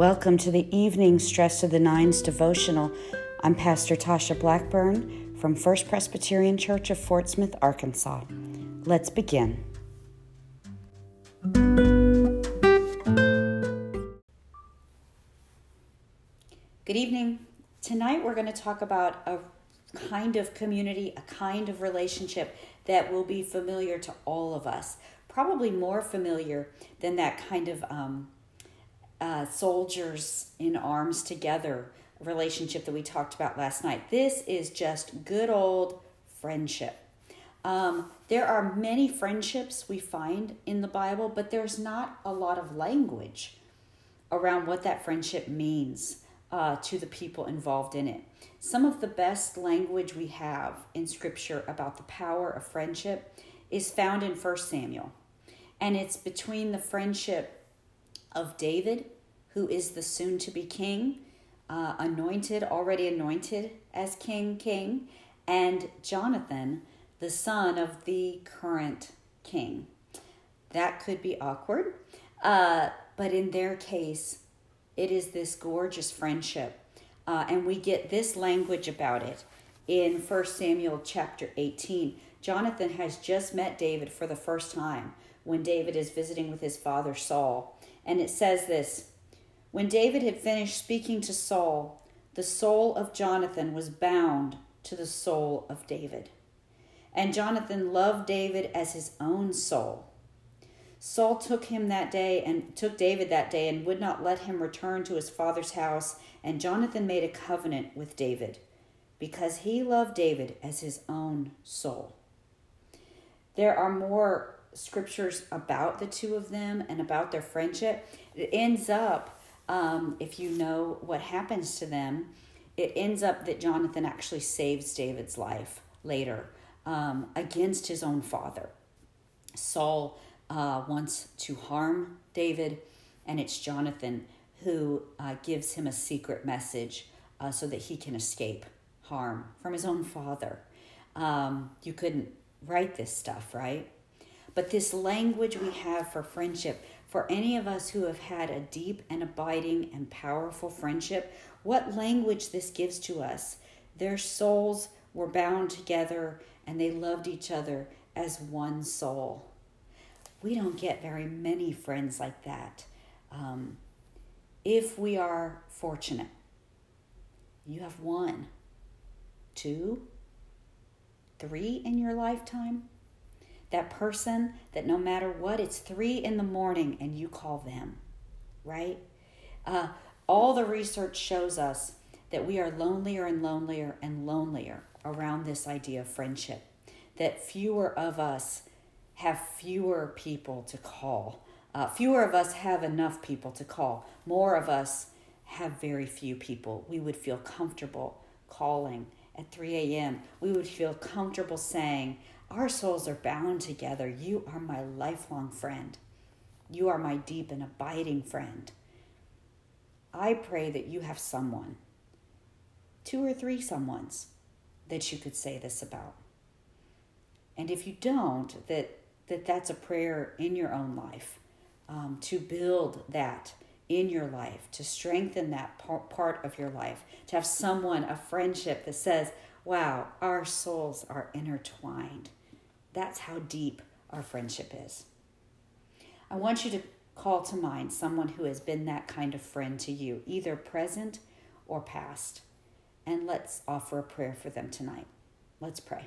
Welcome to the evening Stress of the Nines devotional. I'm Pastor Tasha Blackburn from First Presbyterian Church of Fort Smith, Arkansas. Let's begin. Good evening. Tonight we're going to talk about a kind of community, a kind of relationship that will be familiar to all of us. Probably more familiar than that kind of um, uh, soldiers in arms together relationship that we talked about last night. This is just good old friendship. Um, there are many friendships we find in the Bible, but there's not a lot of language around what that friendship means uh, to the people involved in it. Some of the best language we have in Scripture about the power of friendship is found in 1 Samuel. And it's between the friendship of David, who is the soon to be king, uh, anointed, already anointed as king, king, and Jonathan, the son of the current king. That could be awkward, uh, but in their case, it is this gorgeous friendship. Uh, and we get this language about it in 1 Samuel chapter 18. Jonathan has just met David for the first time when David is visiting with his father Saul. And it says this When David had finished speaking to Saul, the soul of Jonathan was bound to the soul of David. And Jonathan loved David as his own soul. Saul took him that day and took David that day and would not let him return to his father's house. And Jonathan made a covenant with David because he loved David as his own soul. There are more scriptures about the two of them and about their friendship. It ends up, um, if you know what happens to them, it ends up that Jonathan actually saves David's life later um, against his own father. Saul uh, wants to harm David, and it's Jonathan who uh, gives him a secret message uh, so that he can escape harm from his own father. Um, you couldn't write this stuff, right? But this language we have for friendship, for any of us who have had a deep and abiding and powerful friendship, what language this gives to us. Their souls were bound together and they loved each other as one soul. We don't get very many friends like that. Um, if we are fortunate, you have one, two, three in your lifetime that person that no matter what, it's three in the morning and you call them, right? Uh, all the research shows us that we are lonelier and lonelier and lonelier around this idea of friendship, that fewer of us have fewer people to call. Uh, fewer of us have enough people to call. More of us have very few people we would feel comfortable calling at 3 a.m. We would feel comfortable saying, our souls are bound together. You are my lifelong friend. You are my deep and abiding friend. I pray that you have someone, two or three someones, that you could say this about. And if you don't, that, that that's a prayer in your own life um, to build that in your life, to strengthen that part of your life, to have someone, a friendship that says, wow, our souls are intertwined. That's how deep our friendship is. I want you to call to mind someone who has been that kind of friend to you, either present or past. And let's offer a prayer for them tonight. Let's pray.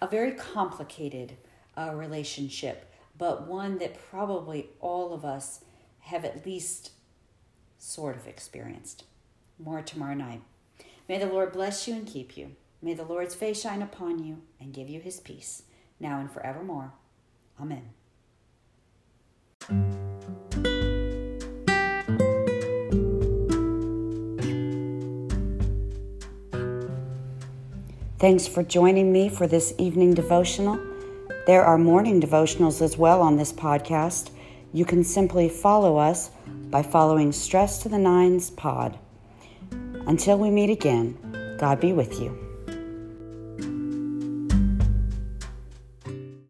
a very complicated uh, relationship, but one that probably all of us have at least sort of experienced. More tomorrow night. May the Lord bless you and keep you. May the Lord's face shine upon you and give you his peace, now and forevermore. Amen. Thanks for joining me for this evening devotional. There are morning devotionals as well on this podcast. You can simply follow us by following Stress to the Nines Pod. Until we meet again, God be with you.